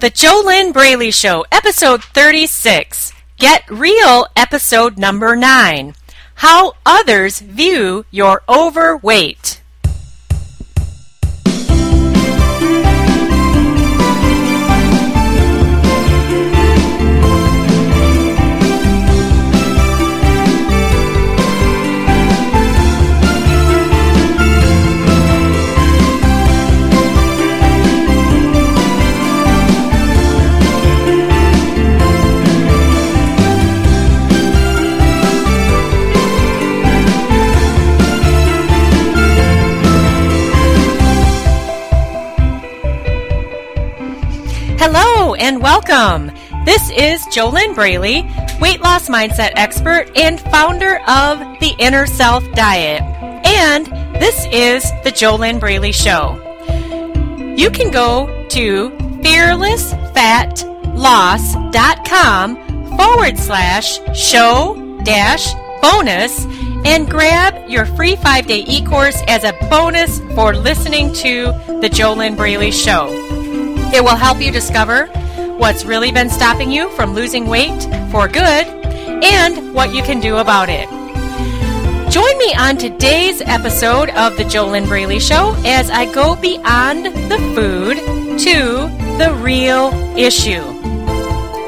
The JoLynn Braley Show, episode 36. Get Real, episode number 9. How others view your overweight. And welcome. This is JoLynn Braley, weight loss mindset expert and founder of the Inner Self Diet. And this is the JoLynn Braley Show. You can go to fearlessfatloss.com forward slash show dash bonus and grab your free five day e course as a bonus for listening to the JoLynn Braley Show. It will help you discover what's really been stopping you from losing weight for good and what you can do about it. Join me on today's episode of The JoLynn Braley Show as I go beyond the food to the real issue.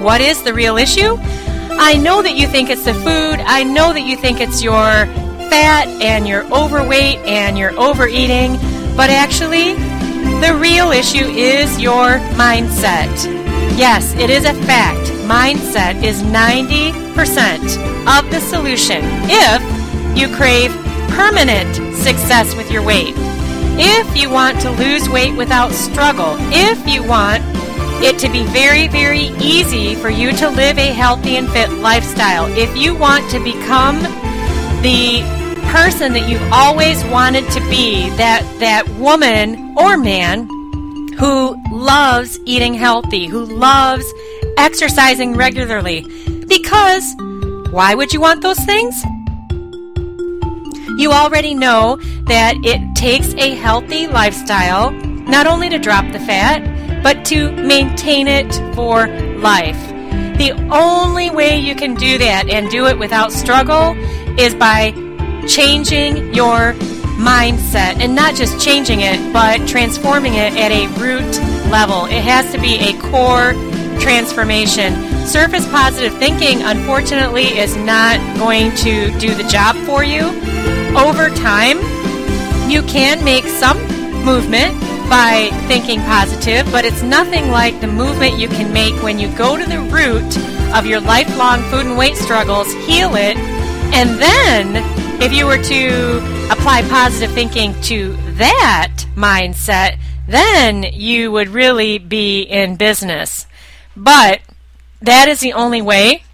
What is the real issue? I know that you think it's the food. I know that you think it's your fat and your overweight and your overeating, but actually, the real issue is your mindset. Yes, it is a fact. Mindset is 90% of the solution if you crave permanent success with your weight. If you want to lose weight without struggle, if you want it to be very, very easy for you to live a healthy and fit lifestyle, if you want to become the person that you've always wanted to be, that that woman or man who loves eating healthy, who loves exercising regularly. Because why would you want those things? You already know that it takes a healthy lifestyle not only to drop the fat, but to maintain it for life. The only way you can do that and do it without struggle is by changing your mindset and not just changing it, but transforming it at a root level. It has to be a core transformation. Surface positive thinking, unfortunately, is not going to do the job for you. Over time, you can make some movement by thinking positive, but it's nothing like the movement you can make when you go to the root of your lifelong food and weight struggles, heal it, and then if you were to apply positive thinking to that mindset, then you would really be in business. But that is the only way.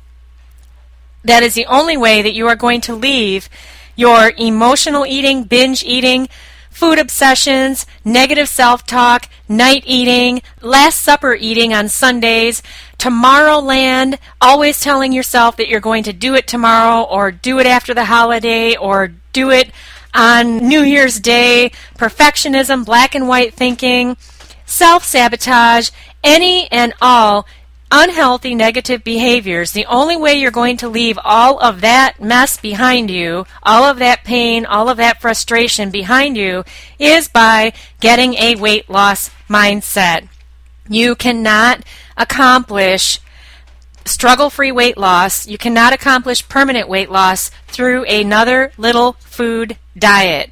That is the only way that you are going to leave your emotional eating, binge eating, food obsessions, negative self talk, night eating, Last Supper eating on Sundays, Tomorrowland, always telling yourself that you're going to do it tomorrow or do it after the holiday or do it on New Year's Day, perfectionism, black and white thinking, self sabotage, any and all unhealthy negative behaviors, the only way you're going to leave all of that mess behind you, all of that pain, all of that frustration behind you, is by getting a weight loss mindset. You cannot accomplish struggle free weight loss, you cannot accomplish permanent weight loss through another little food diet.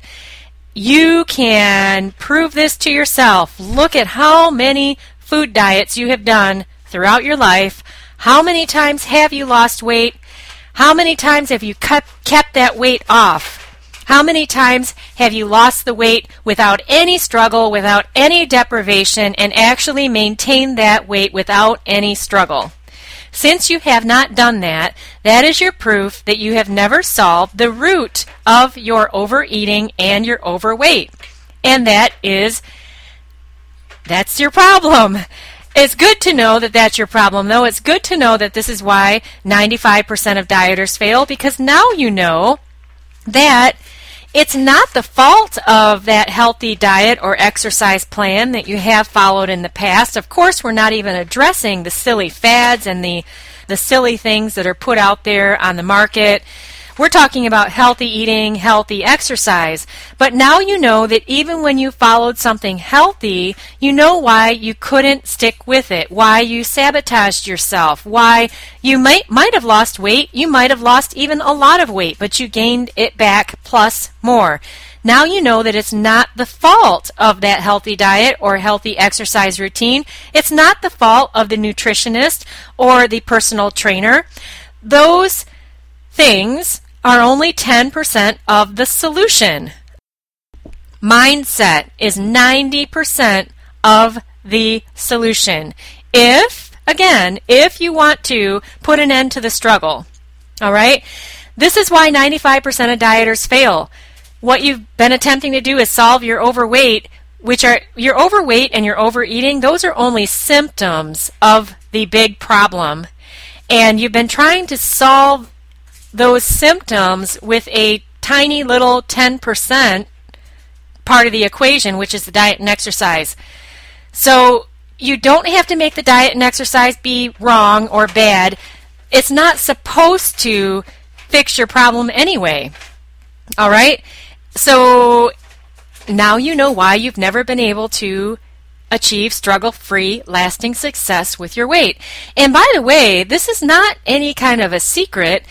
You can prove this to yourself. Look at how many food diets you have done throughout your life? How many times have you lost weight? How many times have you cut, kept that weight off? How many times have you lost the weight without any struggle, without any deprivation, and actually maintained that weight without any struggle? Since you have not done that, that is your proof that you have never solved the root of your overeating and your overweight. And that is, that's your problem. It's good to know that that's your problem, though. It's good to know that this is why 95% of dieters fail because now you know that it's not the fault of that healthy diet or exercise plan that you have followed in the past. Of course, we're not even addressing the silly fads and the the silly things that are put out there on the market we're talking about healthy eating, healthy exercise. But now you know that even when you followed something healthy, you know why you couldn't stick with it, why you sabotaged yourself, why you might might have lost weight, you might have lost even a lot of weight, but you gained it back plus more. Now you know that it's not the fault of that healthy diet or healthy exercise routine. It's not the fault of the nutritionist or the personal trainer. Those things are only 10% of the solution. Mindset is 90% of the solution. If, again, if you want to put an end to the struggle, all right? This is why 95% of dieters fail. What you've been attempting to do is solve your overweight, which are your overweight and your overeating, those are only symptoms of the big problem. And you've been trying to solve those symptoms with a tiny little 10% part of the equation, which is the diet and exercise. So you don't have to make the diet and exercise be wrong or bad. It's not supposed to fix your problem anyway. All right? So now you know why you've never been able to achieve struggle free, lasting success with your weight. And by the way, this is not any kind of a secret.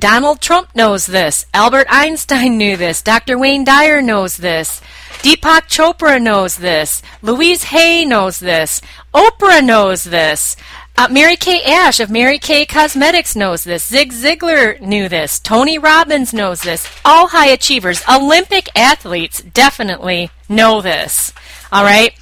Donald Trump knows this. Albert Einstein knew this. Dr. Wayne Dyer knows this. Deepak Chopra knows this. Louise Hay knows this. Oprah knows this. Uh, Mary Kay Ash of Mary Kay Cosmetics knows this. Zig Ziglar knew this. Tony Robbins knows this. All high achievers, Olympic athletes definitely know this. All right?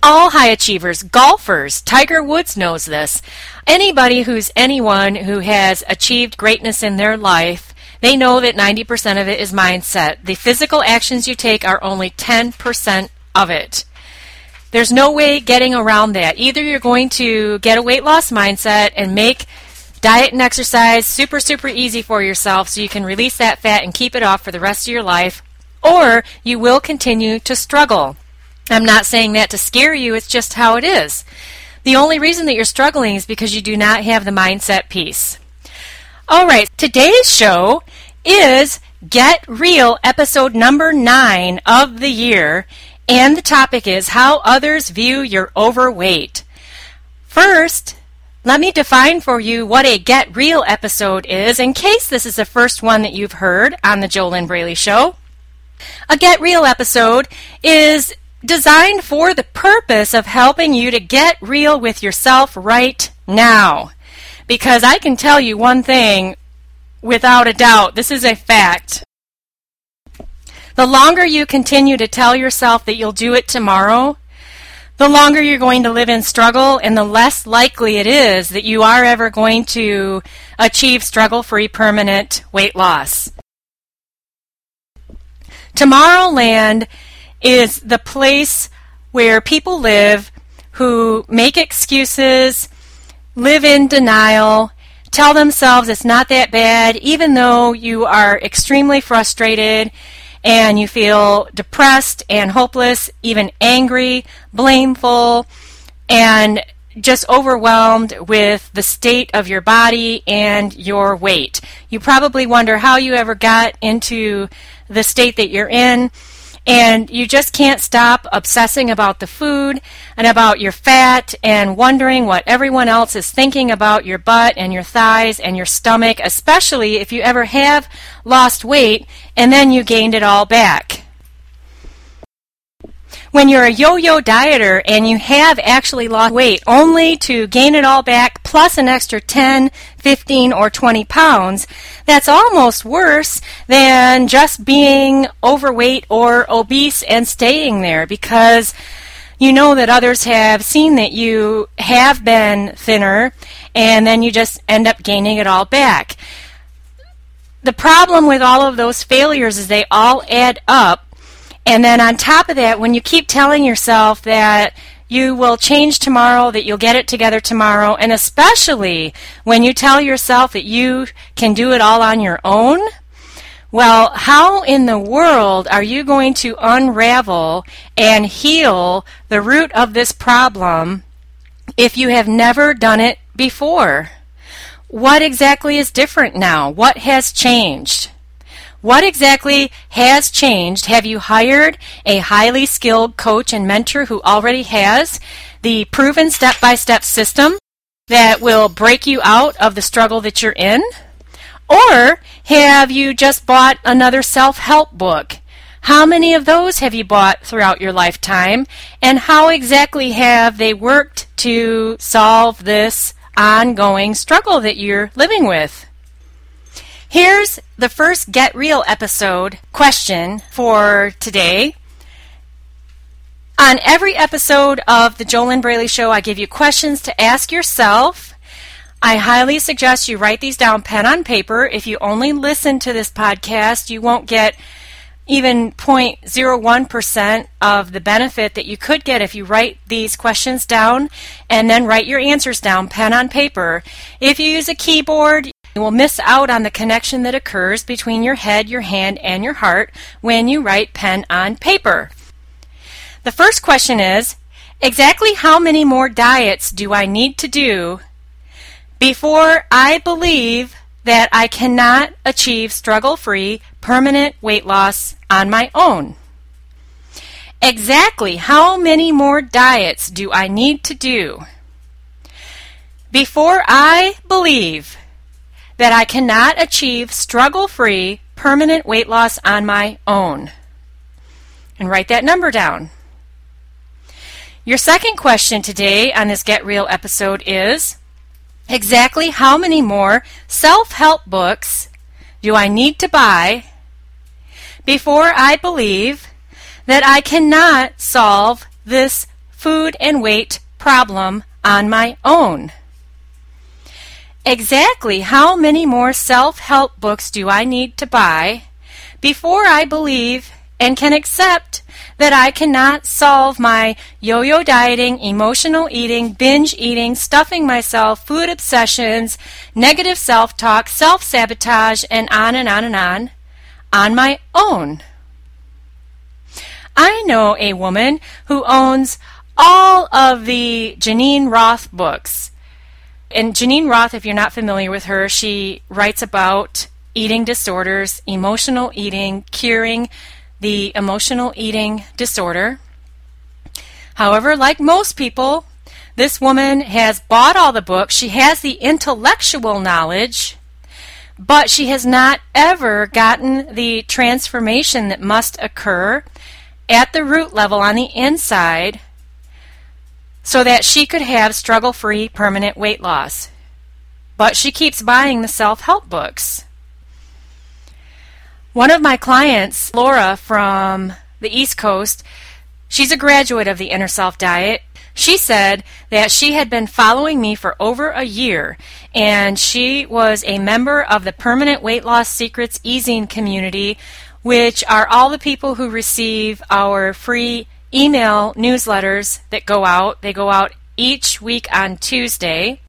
All high achievers, golfers, Tiger Woods knows this. Anybody who's anyone who has achieved greatness in their life, they know that 90% of it is mindset. The physical actions you take are only 10% of it. There's no way getting around that. Either you're going to get a weight loss mindset and make diet and exercise super, super easy for yourself so you can release that fat and keep it off for the rest of your life, or you will continue to struggle. I'm not saying that to scare you, it's just how it is. The only reason that you're struggling is because you do not have the mindset piece. All right, today's show is Get Real, episode number nine of the year, and the topic is How Others View Your Overweight. First, let me define for you what a Get Real episode is in case this is the first one that you've heard on the JoLynn Braley Show. A Get Real episode is designed for the purpose of helping you to get real with yourself right now. Because I can tell you one thing without a doubt, this is a fact. The longer you continue to tell yourself that you'll do it tomorrow, the longer you're going to live in struggle and the less likely it is that you are ever going to achieve struggle free permanent weight loss. Tomorrowland is the place where people live who make excuses, live in denial, tell themselves it's not that bad, even though you are extremely frustrated and you feel depressed and hopeless, even angry, blameful, and just overwhelmed with the state of your body and your weight. You probably wonder how you ever got into the state that you're in. And you just can't stop obsessing about the food and about your fat and wondering what everyone else is thinking about your butt and your thighs and your stomach, especially if you ever have lost weight and then you gained it all back. When you're a yo-yo dieter and you have actually lost weight only to gain it all back plus an extra 10, 15, or 20 pounds, that's almost worse than just being overweight or obese and staying there because you know that others have seen that you have been thinner and then you just end up gaining it all back. The problem with all of those failures is they all add up and then on top of that, when you keep telling yourself that you will change tomorrow, that you'll get it together tomorrow, and especially when you tell yourself that you can do it all on your own, Well, how in the world are you going to unravel and heal the root of this problem if you have never done it before? What exactly is different now? What has changed? What exactly has changed? Have you hired a highly skilled coach and mentor who already has the proven step by step system that will break you out of the struggle that you're in? Or have you just bought another self help book? How many of those have you bought throughout your lifetime? And how exactly have they worked to solve this ongoing struggle that you're living with? Here's the first Get Real episode question for today. On every episode of the Jolynn Braley Show, I give you questions to ask yourself I highly suggest you write these down pen on paper. If you only listen to this podcast, you won't get even 0.01% of the benefit that you could get if you write these questions down and then write your answers down pen on paper. If you use a keyboard, you will miss out on the connection that occurs between your head, your hand, and your heart when you write pen on paper. The first question is exactly how many more diets do I need to do before I believe that I cannot achieve struggle free, permanent weight loss on my own. Exactly how many more diets do I need to do before I believe that I cannot achieve struggle free, permanent weight loss on my own? And write that number down. Your second question today on this Get Real episode is exactly how many more self help books do I need to buy before I believe that I cannot solve this food and weight problem on my own? Exactly how many more self help books do I need to buy before I believe and can accept that I cannot solve my yo yo dieting, emotional eating, binge eating, stuffing myself, food obsessions, negative self talk, self sabotage, and on and on and on on my own. I know a woman who owns all of the Geneen Roth books. And Geneen Roth, if you're not familiar with her, she writes about eating disorders, emotional eating, curing the emotional eating disorder. However, like most people, this woman has bought all the books. She has the intellectual knowledge, but she has not ever gotten the transformation that must occur at the root level on the inside so that she could have struggle free permanent weight loss. But she keeps buying the self help books. One of my clients, Laura from the East Coast, she's a graduate of the Inner Self Diet. She said that she had been following me for over a year and she was a member of the Permanent Weight Loss Secrets Ezine community, which are all the people who receive our free email newsletters that go out. They go out each week on Tuesday.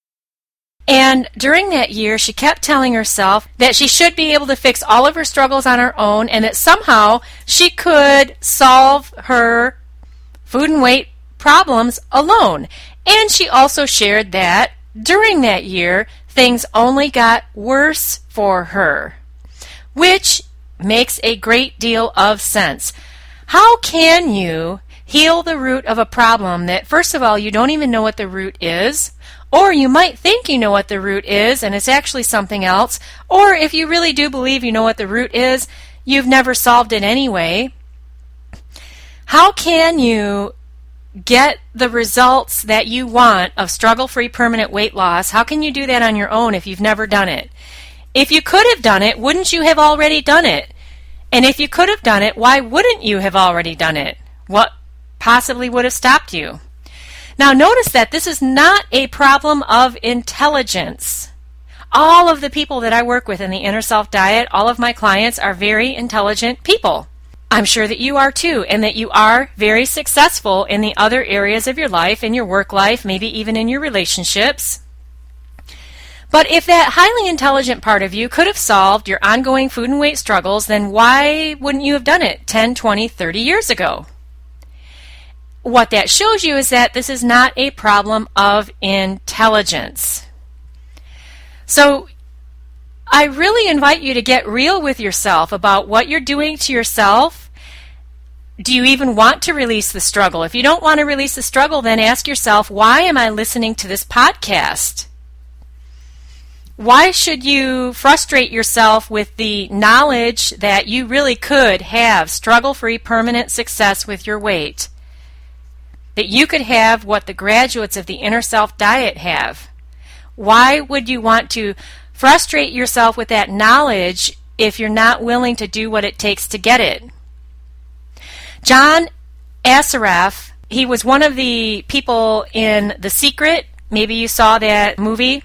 And during that year, she kept telling herself that she should be able to fix all of her struggles on her own and that somehow she could solve her food and weight problems alone. And she also shared that during that year, things only got worse for her, which makes a great deal of sense. How can you heal the root of a problem that, first of all, you don't even know what the root is? Or you might think you know what the root is and it's actually something else. Or if you really do believe you know what the root is, you've never solved it anyway. How can you get the results that you want of struggle free permanent weight loss? How can you do that on your own if you've never done it? If you could have done it, wouldn't you have already done it? And if you could have done it, why wouldn't you have already done it? What possibly would have stopped you? Now, notice that this is not a problem of intelligence. All of the people that I work with in the Inner Self Diet, all of my clients are very intelligent people. I'm sure that you are too, and that you are very successful in the other areas of your life, in your work life, maybe even in your relationships. But if that highly intelligent part of you could have solved your ongoing food and weight struggles, then why wouldn't you have done it 10, 20, 30 years ago? What that shows you is that this is not a problem of intelligence. So I really invite you to get real with yourself about what you're doing to yourself. Do you even want to release the struggle? If you don't want to release the struggle, then ask yourself, why am I listening to this podcast? Why should you frustrate yourself with the knowledge that you really could have struggle free permanent success with your weight? That you could have what the graduates of the Inner Self Diet have? Why would you want to frustrate yourself with that knowledge if you're not willing to do what it takes to get it? John Assaraf, he was one of the people in The Secret. Maybe you saw that movie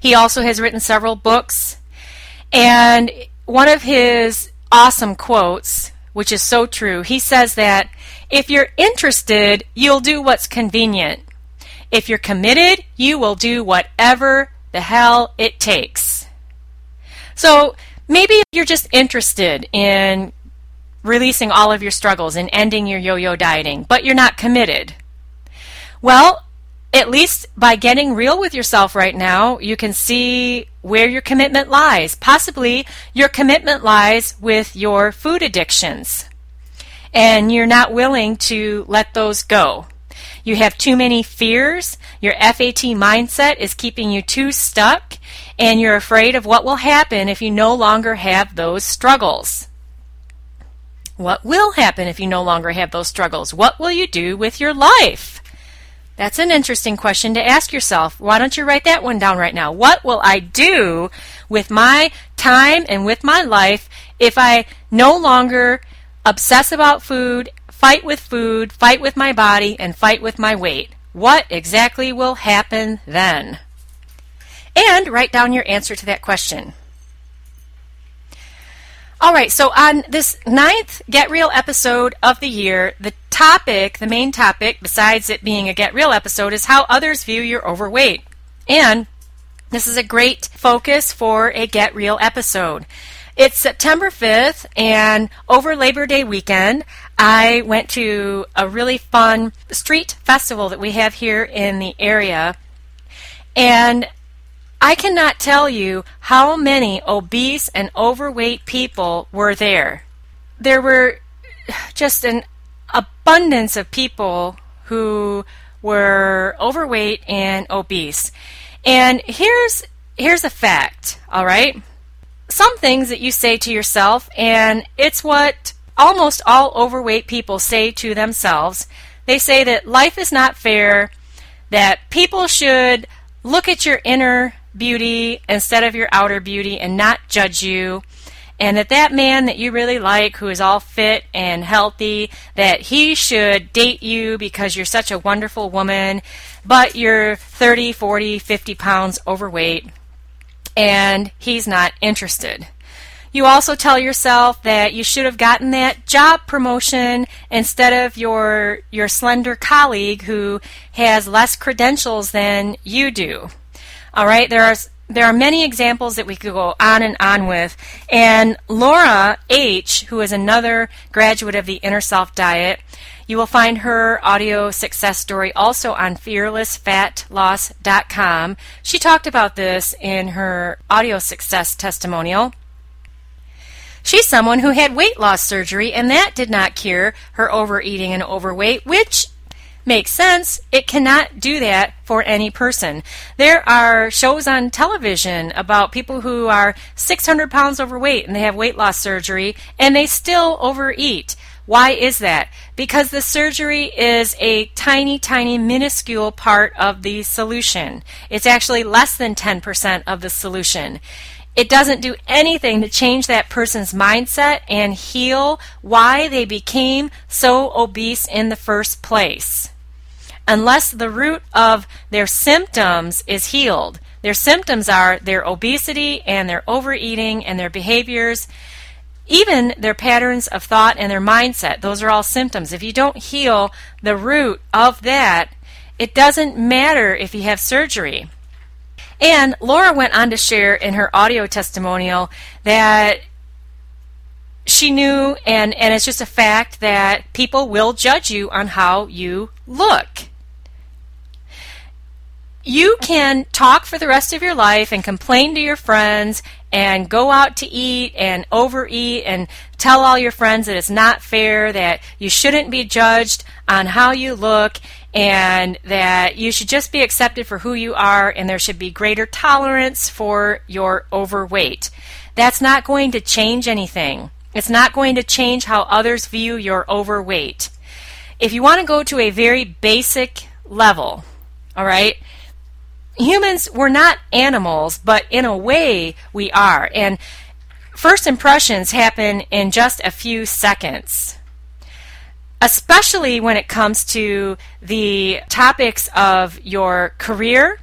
he also has written several books. And one of his awesome quotes, which is so true, he says that if you're interested, you'll do what's convenient. If you're committed, you will do whatever the hell it takes. So maybe you're just interested in releasing all of your struggles and ending your yo yo dieting, but you're not committed. Well, at least by getting real with yourself right now, you can see where your commitment lies. Possibly your commitment lies with your food addictions, and you're not willing to let those go. You have too many fears, your FAT mindset is keeping you too stuck, and you're afraid of what will happen if you no longer have those struggles. What will happen if you no longer have those struggles? What will you do with your life? That's an interesting question to ask yourself. Why don't you write that one down right now? What will I do with my time and with my life if I no longer obsess about food, fight with food, fight with my body, and fight with my weight? What exactly will happen then? And write down your answer to that question. All right, so on this ninth Get Real episode of the year, the topic, the main topic, besides it being a Get Real episode, is how others view your overweight. And this is a great focus for a Get Real episode. It's September 5th, and over Labor Day weekend, I went to a really fun street festival that we have here in the area. And I cannot tell you how many obese and overweight people were there. There were just an abundance of people who were overweight and obese. And here's here's a fact, all right? Some things that you say to yourself and it's what almost all overweight people say to themselves. They say that life is not fair, that people should look at your inner beauty instead of your outer beauty and not judge you and that that man that you really like who is all fit and healthy that he should date you because you're such a wonderful woman but you're 30 40 50 pounds overweight and he's not interested you also tell yourself that you should have gotten that job promotion instead of your your slender colleague who has less credentials than you do all right, there are there are many examples that we could go on and on with. And Laura H., who is another graduate of the Inner Self Diet, you will find her audio success story also on fearlessfatloss.com. She talked about this in her audio success testimonial. She's someone who had weight loss surgery, and that did not cure her overeating and overweight, which makes sense. It cannot do that for any person. There are shows on television about people who are 600 pounds overweight and they have weight loss surgery and they still overeat. Why is that? Because the surgery is a tiny, tiny, minuscule part of the solution. It's actually less than 10% of the solution. It doesn't do anything to change that person's mindset and heal why they became so obese in the first place. Unless the root of their symptoms is healed. Their symptoms are their obesity and their overeating and their behaviors, even their patterns of thought and their mindset. Those are all symptoms. If you don't heal the root of that, it doesn't matter if you have surgery. And Laura went on to share in her audio testimonial that she knew, and, and it's just a fact, that people will judge you on how you look. You can talk for the rest of your life and complain to your friends and go out to eat and overeat and tell all your friends that it's not fair, that you shouldn't be judged on how you look, and that you should just be accepted for who you are, and there should be greater tolerance for your overweight. That's not going to change anything. It's not going to change how others view your overweight. If you want to go to a very basic level, all right, humans, we're not animals, but in a way we are. And first impressions happen in just a few seconds. Especially when it comes to the topics of your career,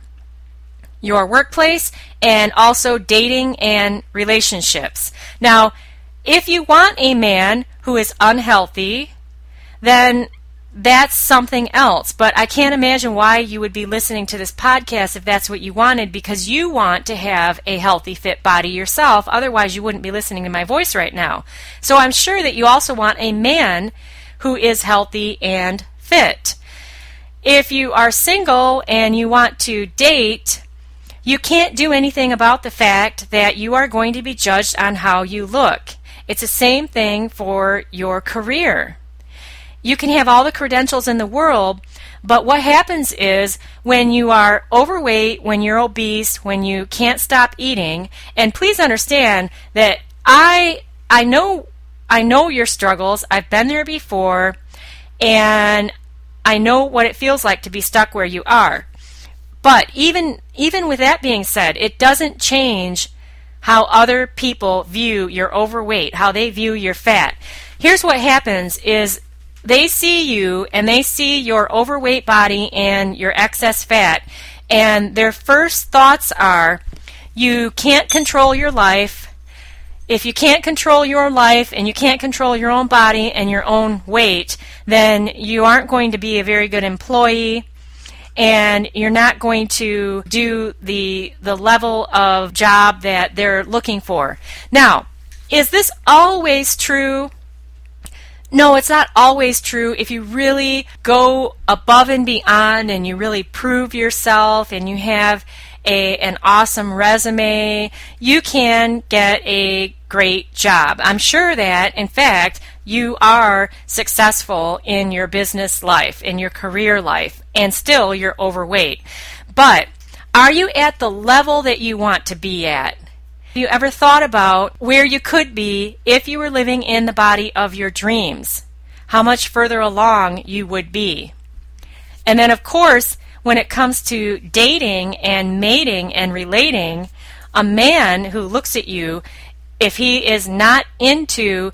your workplace, and also dating and relationships. Now, if you want a man who is unhealthy, then that's something else. But I can't imagine why you would be listening to this podcast if that's what you wanted because you want to have a healthy, fit body yourself. Otherwise, you wouldn't be listening to my voice right now. So I'm sure that you also want a man who is healthy and fit. If you are single and you want to date, you can't do anything about the fact that you are going to be judged on how you look. It's the same thing for your career you can have all the credentials in the world, but what happens is when you are overweight, when you're obese, when you can't stop eating, and please understand that I I know I know your struggles. I've been there before and I know what it feels like to be stuck where you are. But even even with that being said, it doesn't change how other people view your overweight, how they view your fat. Here's what happens is they see you and they see your overweight body and your excess fat, and their first thoughts are, you can't control your life. If you can't control your life and you can't control your own body and your own weight, then you aren't going to be a very good employee and you're not going to do the the level of job that they're looking for. Now, is this always true? No, it's not always true. If you really go above and beyond and you really prove yourself and you have a, an awesome resume, you can get a great job. I'm sure that, in fact, you are successful in your business life, in your career life, and still you're overweight. But are you at the level that you want to be at? Have you ever thought about where you could be if you were living in the body of your dreams? How much further along you would be. And then, of course, when it comes to dating and mating and relating, a man who looks at you, if he is not into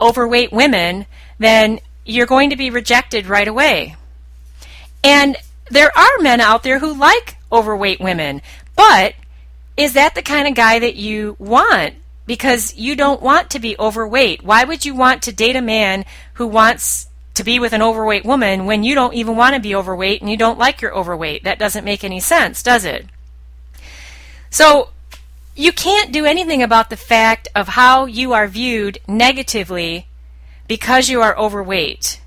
overweight women, then you're going to be rejected right away. And there are men out there who like overweight women, but is that the kind of guy that you want? Because you don't want to be overweight. Why would you want to date a man who wants to be with an overweight woman when you don't even want to be overweight and you don't like your overweight? That doesn't make any sense, does it? So, you can't do anything about the fact of how you are viewed negatively because you are overweight.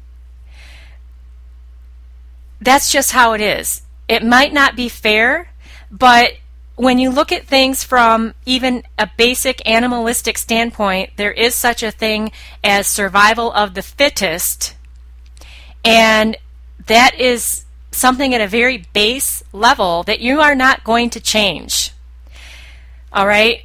That's just how it is. It might not be fair, but when you look at things from even a basic animalistic standpoint, there is such a thing as survival of the fittest, and that is something at a very base level that you are not going to change. All right?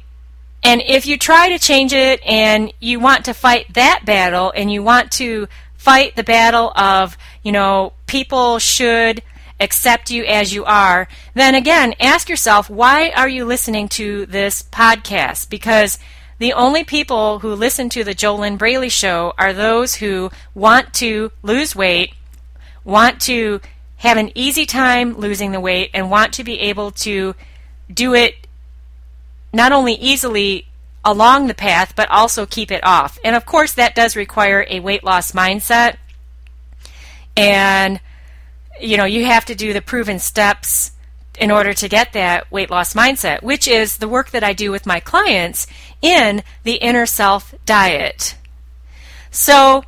And if you try to change it and you want to fight that battle and you want to fight the battle of, you know, people should accept you as you are, then again, ask yourself, why are you listening to this podcast? Because the only people who listen to the JoLynn Braley show are those who want to lose weight, want to have an easy time losing the weight, and want to be able to do it not only easily along the path, but also keep it off. And of course, that does require a weight loss mindset. And you know, you have to do the proven steps in order to get that weight loss mindset, which is the work that I do with my clients in the inner self diet. So,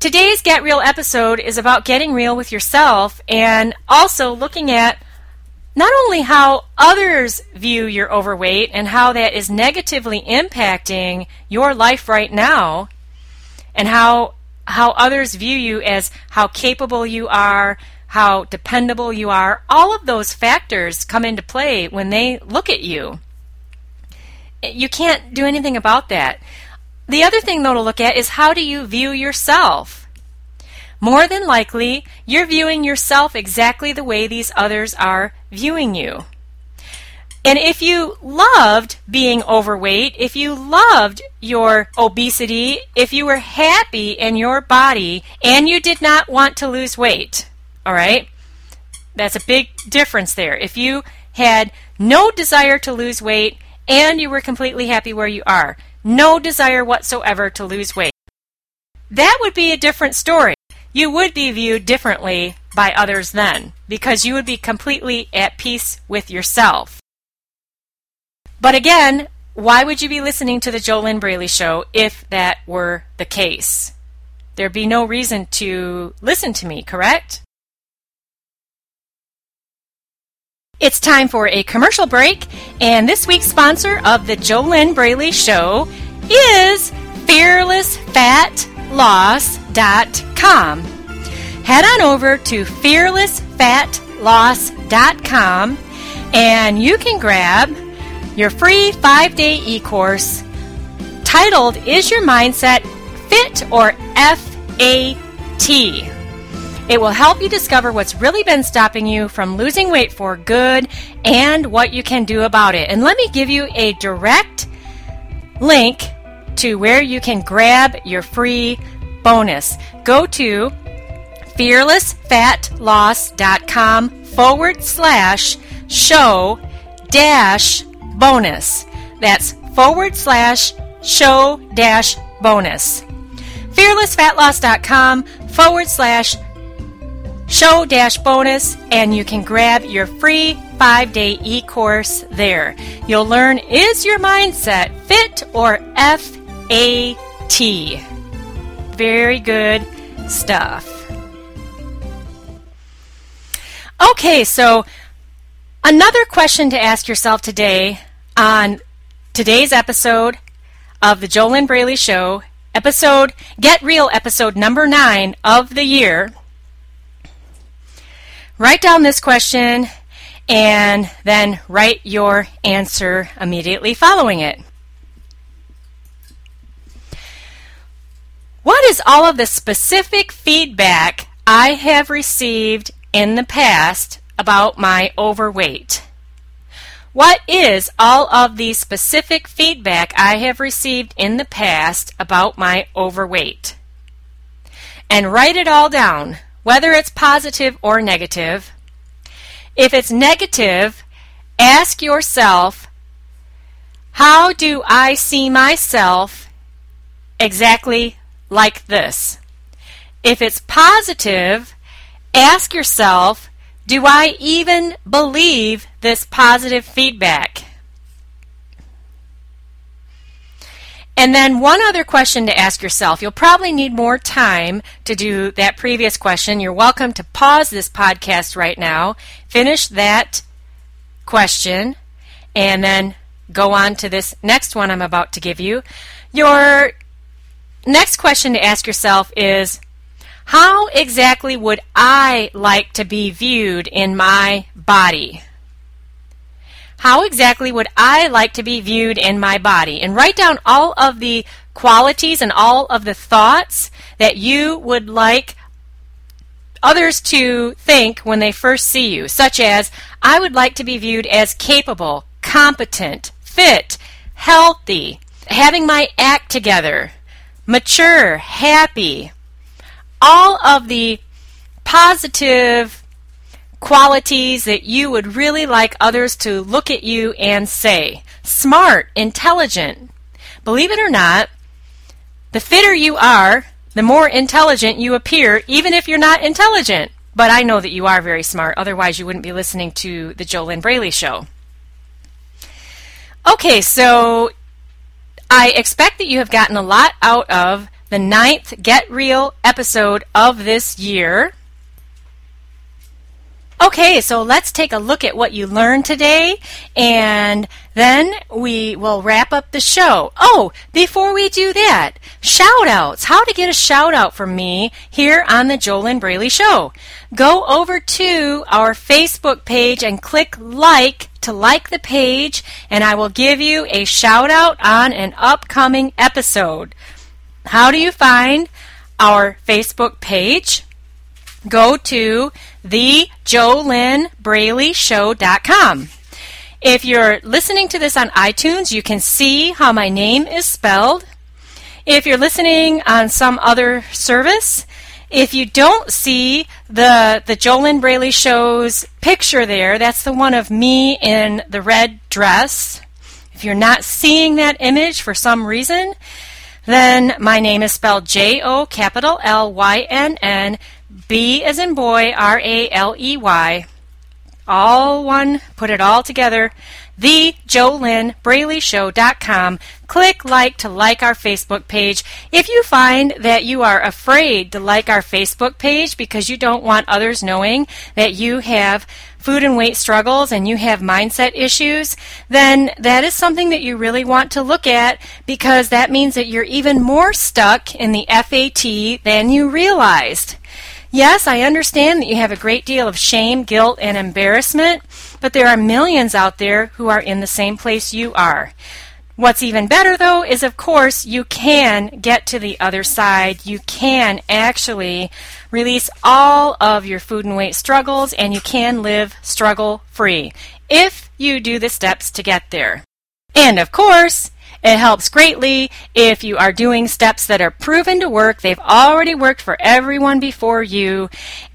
today's Get Real episode is about getting real with yourself and also looking at not only how others view your overweight and how that is negatively impacting your life right now and how how others view you as how capable you are, how dependable you are, all of those factors come into play when they look at you. You can't do anything about that. The other thing, though, to look at is how do you view yourself? More than likely, you're viewing yourself exactly the way these others are viewing you. And if you loved being overweight, if you loved your obesity, if you were happy in your body and you did not want to lose weight, all right? That's a big difference there. If you had no desire to lose weight and you were completely happy where you are, no desire whatsoever to lose weight, that would be a different story. You would be viewed differently by others then because you would be completely at peace with yourself. But again, why would you be listening to the JoLynn Braley show if that were the case? There'd be no reason to listen to me, correct? It's time for a commercial break, and this week's sponsor of the JoLynn Braley Show is FearlessFatLoss.com. Head on over to FearlessFatLoss.com and you can grab your free five day e course titled Is Your Mindset Fit or FAT? It will help you discover what's really been stopping you from losing weight for good and what you can do about it. And let me give you a direct link to where you can grab your free bonus. Go to fearlessfatloss.com forward slash show dash bonus. That's forward slash show dash bonus. Fearlessfatloss.com forward slash show dash bonus and you can grab your free five day e course there. You'll learn is your mindset fit or FAT? Very good stuff. Okay, so another question to ask yourself today on today's episode of the JoLynn Braley Show, episode Get Real, episode number nine of the year Write down this question and then write your answer immediately following it. What is all of the specific feedback I have received in the past about my overweight? What is all of the specific feedback I have received in the past about my overweight? And write it all down whether it's positive or negative. If it's negative, ask yourself, how do I see myself exactly like this? If it's positive, ask yourself, do I even believe this positive feedback? And then one other question to ask yourself. You'll probably need more time to do that previous question. You're welcome to pause this podcast right now, finish that question, and then go on to this next one I'm about to give you. Your next question to ask yourself is How exactly would I like to be viewed in my body? how exactly would I like to be viewed in my body? And write down all of the qualities and all of the thoughts that you would like others to think when they first see you, such as, I would like to be viewed as capable, competent, fit, healthy, having my act together, mature, happy. All of the positive qualities that you would really like others to look at you and say. Smart, intelligent. Believe it or not, the fitter you are, the more intelligent you appear, even if you're not intelligent. but I know that you are very smart. Otherwise, you wouldn't be listening to the JoLynn Braley show. Okay, so I expect that you have gotten a lot out of the ninth Get Real episode of this year. Okay, so let's take a look at what you learned today, and then we will wrap up the show. Oh, before we do that, shout outs. How to get a shout out from me here on the JoLynn Braley Show. Go over to our Facebook page and click like to like the page, and I will give you a shout out on an upcoming episode. How do you find our Facebook page? Go to the JoLynnBraleyShow.com. If you're listening to this on iTunes, you can see how my name is spelled. If you're listening on some other service, if you don't see the the JoLynn Braley show's picture there, that's the one of me in the red dress. If you're not seeing that image for some reason, then my name is spelled J O capital L Y N N B as in boy, R A L E Y. All one, put it all together. The. Click like to like our Facebook page. If you find that you are afraid to like our Facebook page because you don't want others knowing that you have food and weight struggles and you have mindset issues, then that is something that you really want to look at because that means that you're even more stuck in the FAT than you realized. Yes, I understand that you have a great deal of shame, guilt, and embarrassment, but there are millions out there who are in the same place you are. What's even better, though, is of course you can get to the other side. You can actually release all of your food and weight struggles, and you can live struggle free if you do the steps to get there. And of course, it helps greatly if you are doing steps that are proven to work. They've already worked for everyone before you,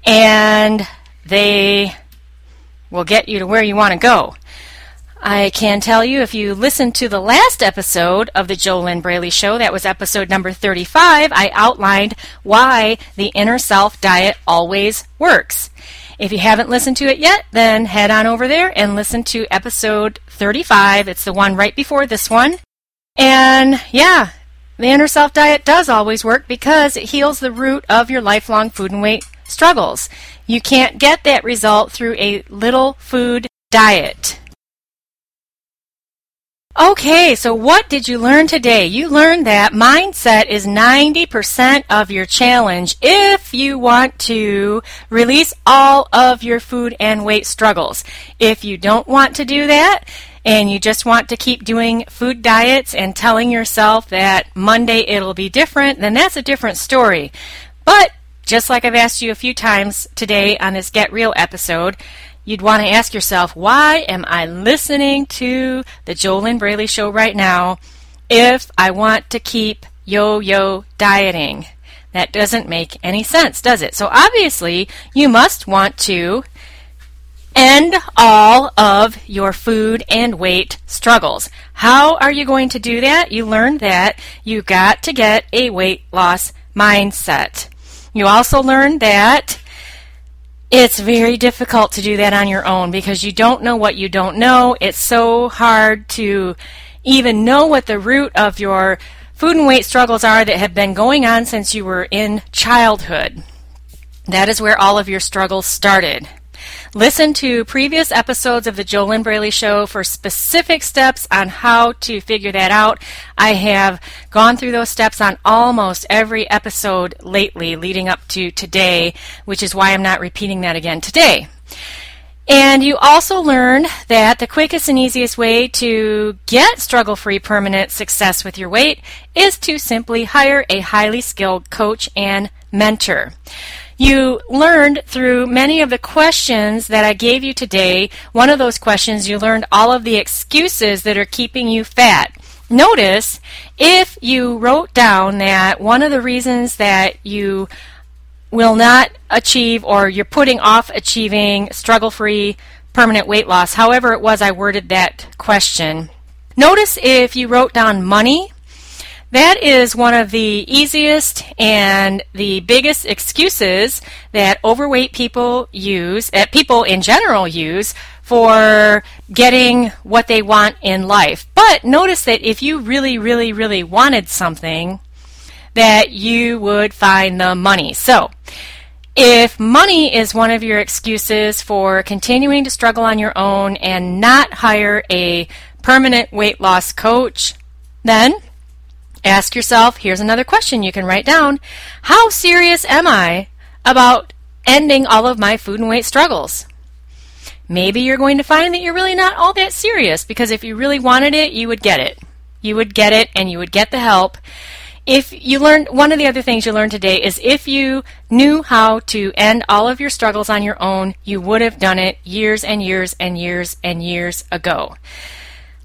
and they will get you to where you want to go. I can tell you if you listened to the last episode of the JoLynn Braley Show, that was episode number 35, I outlined why the inner self diet always works. If you haven't listened to it yet, then head on over there and listen to episode 35. It's the one right before this one. And yeah, the inner self diet does always work because it heals the root of your lifelong food and weight struggles. You can't get that result through a little food diet. Okay, so what did you learn today? You learned that mindset is 90% of your challenge if you want to release all of your food and weight struggles. If you don't want to do that, and you just want to keep doing food diets and telling yourself that Monday it'll be different, then that's a different story. But just like I've asked you a few times today on this Get Real episode, you'd want to ask yourself, why am I listening to the JoLynn Braley show right now if I want to keep yo-yo dieting? That doesn't make any sense, does it? So obviously, you must want to end all of your food and weight struggles. How are you going to do that? You learned that you got to get a weight loss mindset. You also learned that it's very difficult to do that on your own because you don't know what you don't know. It's so hard to even know what the root of your food and weight struggles are that have been going on since you were in childhood. That is where all of your struggles started. Listen to previous episodes of the JoLynn Braley Show for specific steps on how to figure that out. I have gone through those steps on almost every episode lately leading up to today, which is why I'm not repeating that again today. And you also learn that the quickest and easiest way to get struggle free permanent success with your weight is to simply hire a highly skilled coach and mentor. You learned through many of the questions that I gave you today, one of those questions, you learned all of the excuses that are keeping you fat. Notice if you wrote down that one of the reasons that you will not achieve or you're putting off achieving struggle free permanent weight loss, however it was I worded that question. Notice if you wrote down money That is one of the easiest and the biggest excuses that overweight people use, that people in general use, for getting what they want in life. But notice that if you really, really, really wanted something, that you would find the money. So, if money is one of your excuses for continuing to struggle on your own and not hire a permanent weight loss coach, then Ask yourself here's another question you can write down How serious am I about ending all of my food and weight struggles? Maybe you're going to find that you're really not all that serious because if you really wanted it, you would get it. You would get it and you would get the help. If you learned, one of the other things you learned today is if you knew how to end all of your struggles on your own, you would have done it years and years and years and years ago.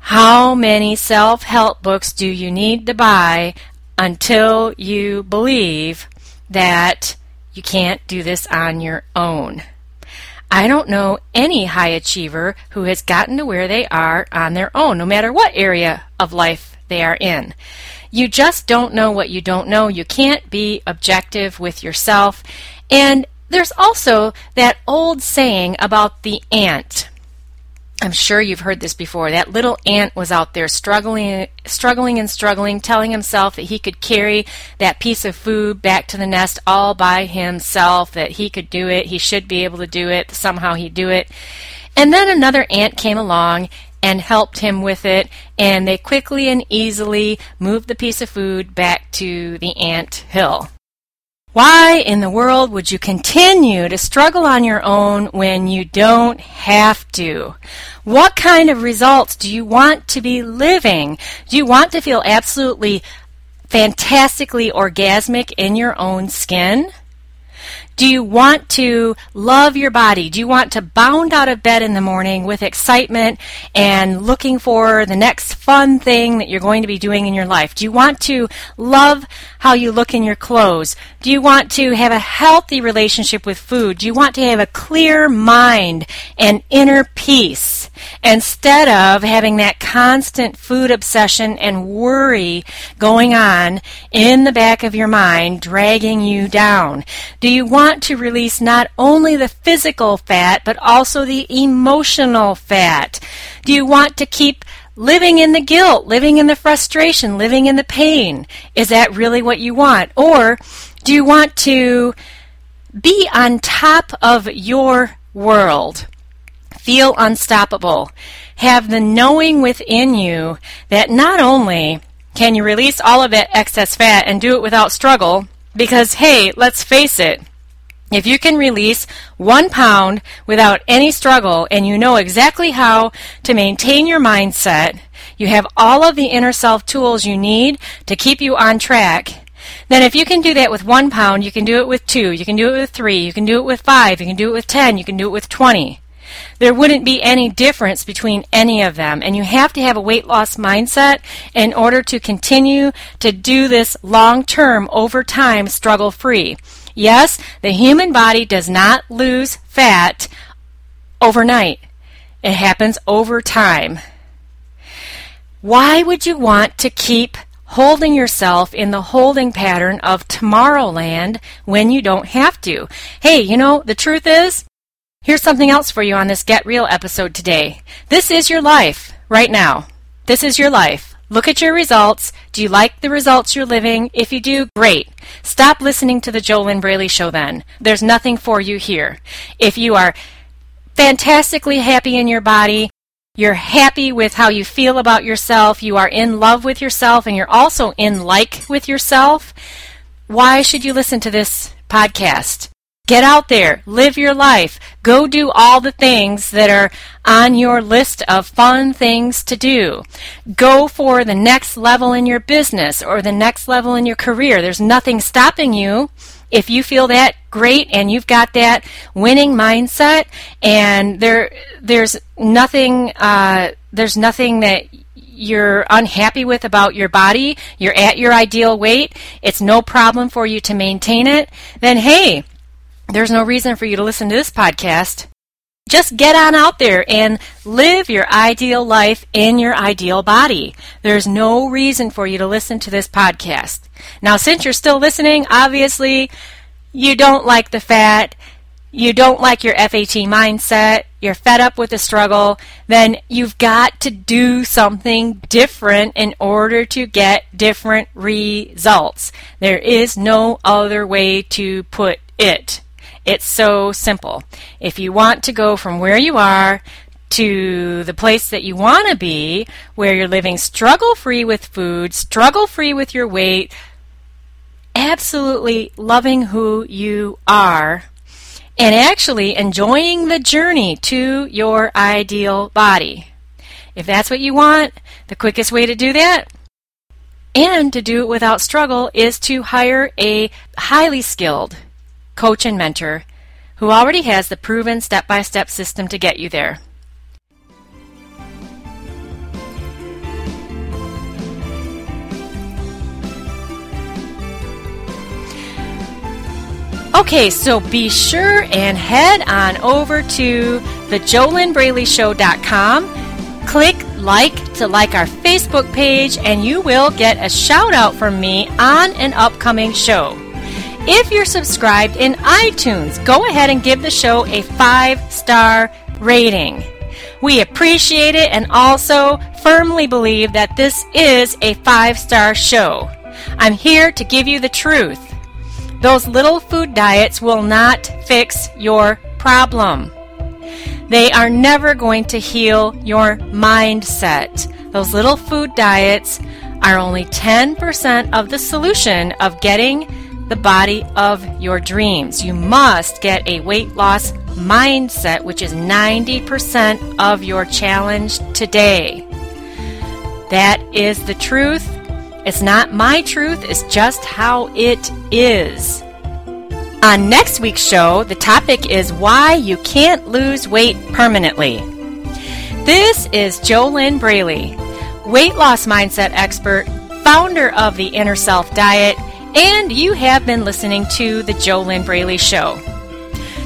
How many self help books do you need to buy until you believe that you can't do this on your own? I don't know any high achiever who has gotten to where they are on their own, no matter what area of life they are in. You just don't know what you don't know. You can't be objective with yourself. And there's also that old saying about the ant. I'm sure you've heard this before. That little ant was out there struggling, struggling and struggling, telling himself that he could carry that piece of food back to the nest all by himself, that he could do it, he should be able to do it, somehow he'd do it. And then another ant came along and helped him with it, and they quickly and easily moved the piece of food back to the ant hill. Why in the world would you continue to struggle on your own when you don't have to? What kind of results do you want to be living? Do you want to feel absolutely fantastically orgasmic in your own skin? Do you want to love your body? Do you want to bound out of bed in the morning with excitement and looking for the next fun thing that you're going to be doing in your life? Do you want to love how you look in your clothes? Do you want to have a healthy relationship with food? Do you want to have a clear mind and inner peace instead of having that constant food obsession and worry going on in the back of your mind dragging you down? Do you want want to release not only the physical fat, but also the emotional fat? Do you want to keep living in the guilt, living in the frustration, living in the pain? Is that really what you want? Or do you want to be on top of your world? Feel unstoppable. Have the knowing within you that not only can you release all of that excess fat and do it without struggle, because hey, let's face it, if you can release one pound without any struggle and you know exactly how to maintain your mindset, you have all of the inner self tools you need to keep you on track, then if you can do that with one pound, you can do it with two, you can do it with three, you can do it with five, you can do it with ten, you can do it with twenty. There wouldn't be any difference between any of them. And you have to have a weight loss mindset in order to continue to do this long term, over time, struggle free. Yes, the human body does not lose fat overnight. It happens over time. Why would you want to keep holding yourself in the holding pattern of Tomorrowland when you don't have to? Hey, you know, the truth is, here's something else for you on this Get Real episode today. This is your life right now. This is your life. Look at your results. Do you like the results you're living? If you do, great. Stop listening to the JoLynn Braley show then. There's nothing for you here. If you are fantastically happy in your body, you're happy with how you feel about yourself, you are in love with yourself, and you're also in like with yourself, why should you listen to this podcast? Get out there, live your life, go do all the things that are on your list of fun things to do. Go for the next level in your business or the next level in your career. There's nothing stopping you. If you feel that great. And you've got that winning mindset. And there there's nothing uh, there's nothing that you're unhappy with about your body, you're at your ideal weight, it's no problem for you to maintain it, then hey, there's no reason for you to listen to this podcast. just get on out there and live your ideal life in your ideal body. There's no reason for you to listen to this podcast. Now, since you're still listening, obviously you don't like the fat, you don't like your FAT mindset, you're fed up with the struggle, then you've got to do something different in order to get different results. There is no other way to put it. It's so simple. If you want to go from where you are to the place that you want to be, where you're living struggle free with food, struggle free with your weight, absolutely loving who you are, and actually enjoying the journey to your ideal body. If that's what you want, the quickest way to do that and to do it without struggle is to hire a highly skilled coach, and mentor who already has the proven step by step system to get you there. Okay, so be sure and head on over to the Click like to like our Facebook page, and you will get a shout out from me on an upcoming show. If you're subscribed in iTunes, go ahead and give the show a five star rating. We appreciate it and also firmly believe that this is a five star show. I'm here to give you the truth. Those little food diets will not fix your problem. They are never going to heal your mindset. Those little food diets are only 10% of the solution of getting the body of your dreams. You must get a weight loss mindset, which is 90% of your challenge today. That is the truth. It's not my truth, it's just how it is. On next week's show, the topic is why you can't lose weight permanently. This is JoLynn Braley, weight loss mindset expert, founder of the Inner Self Diet and you have been listening to The JoLynn Braley Show.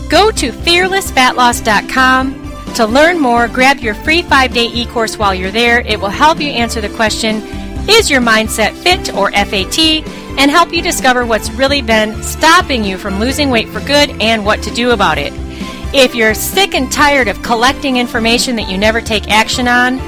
Go to fearlessfatloss.com to learn more. Grab your free five day e course while you're there. It will help you answer the question Is your mindset fit or FAT? and help you discover what's really been stopping you from losing weight for good and what to do about it. If you're sick and tired of collecting information that you never take action on,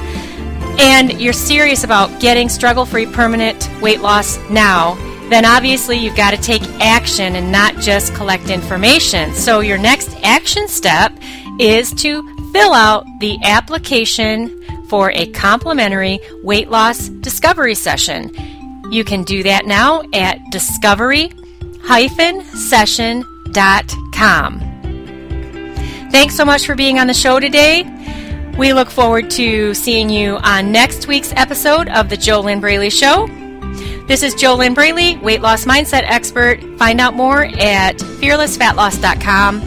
and you're serious about getting struggle free permanent weight loss now, then obviously you've got to take action and not just collect information. So your next action step is to fill out the application for a complimentary weight loss discovery session. You can do that now at discovery-session.com. Thanks so much for being on the show today. We look forward to seeing you on next week's episode of The JoLynn Braley Show. This is JoLynn Braley, weight loss mindset expert. Find out more at fearlessfatloss.com.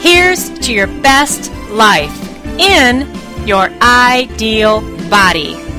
Here's to your best life in your ideal body.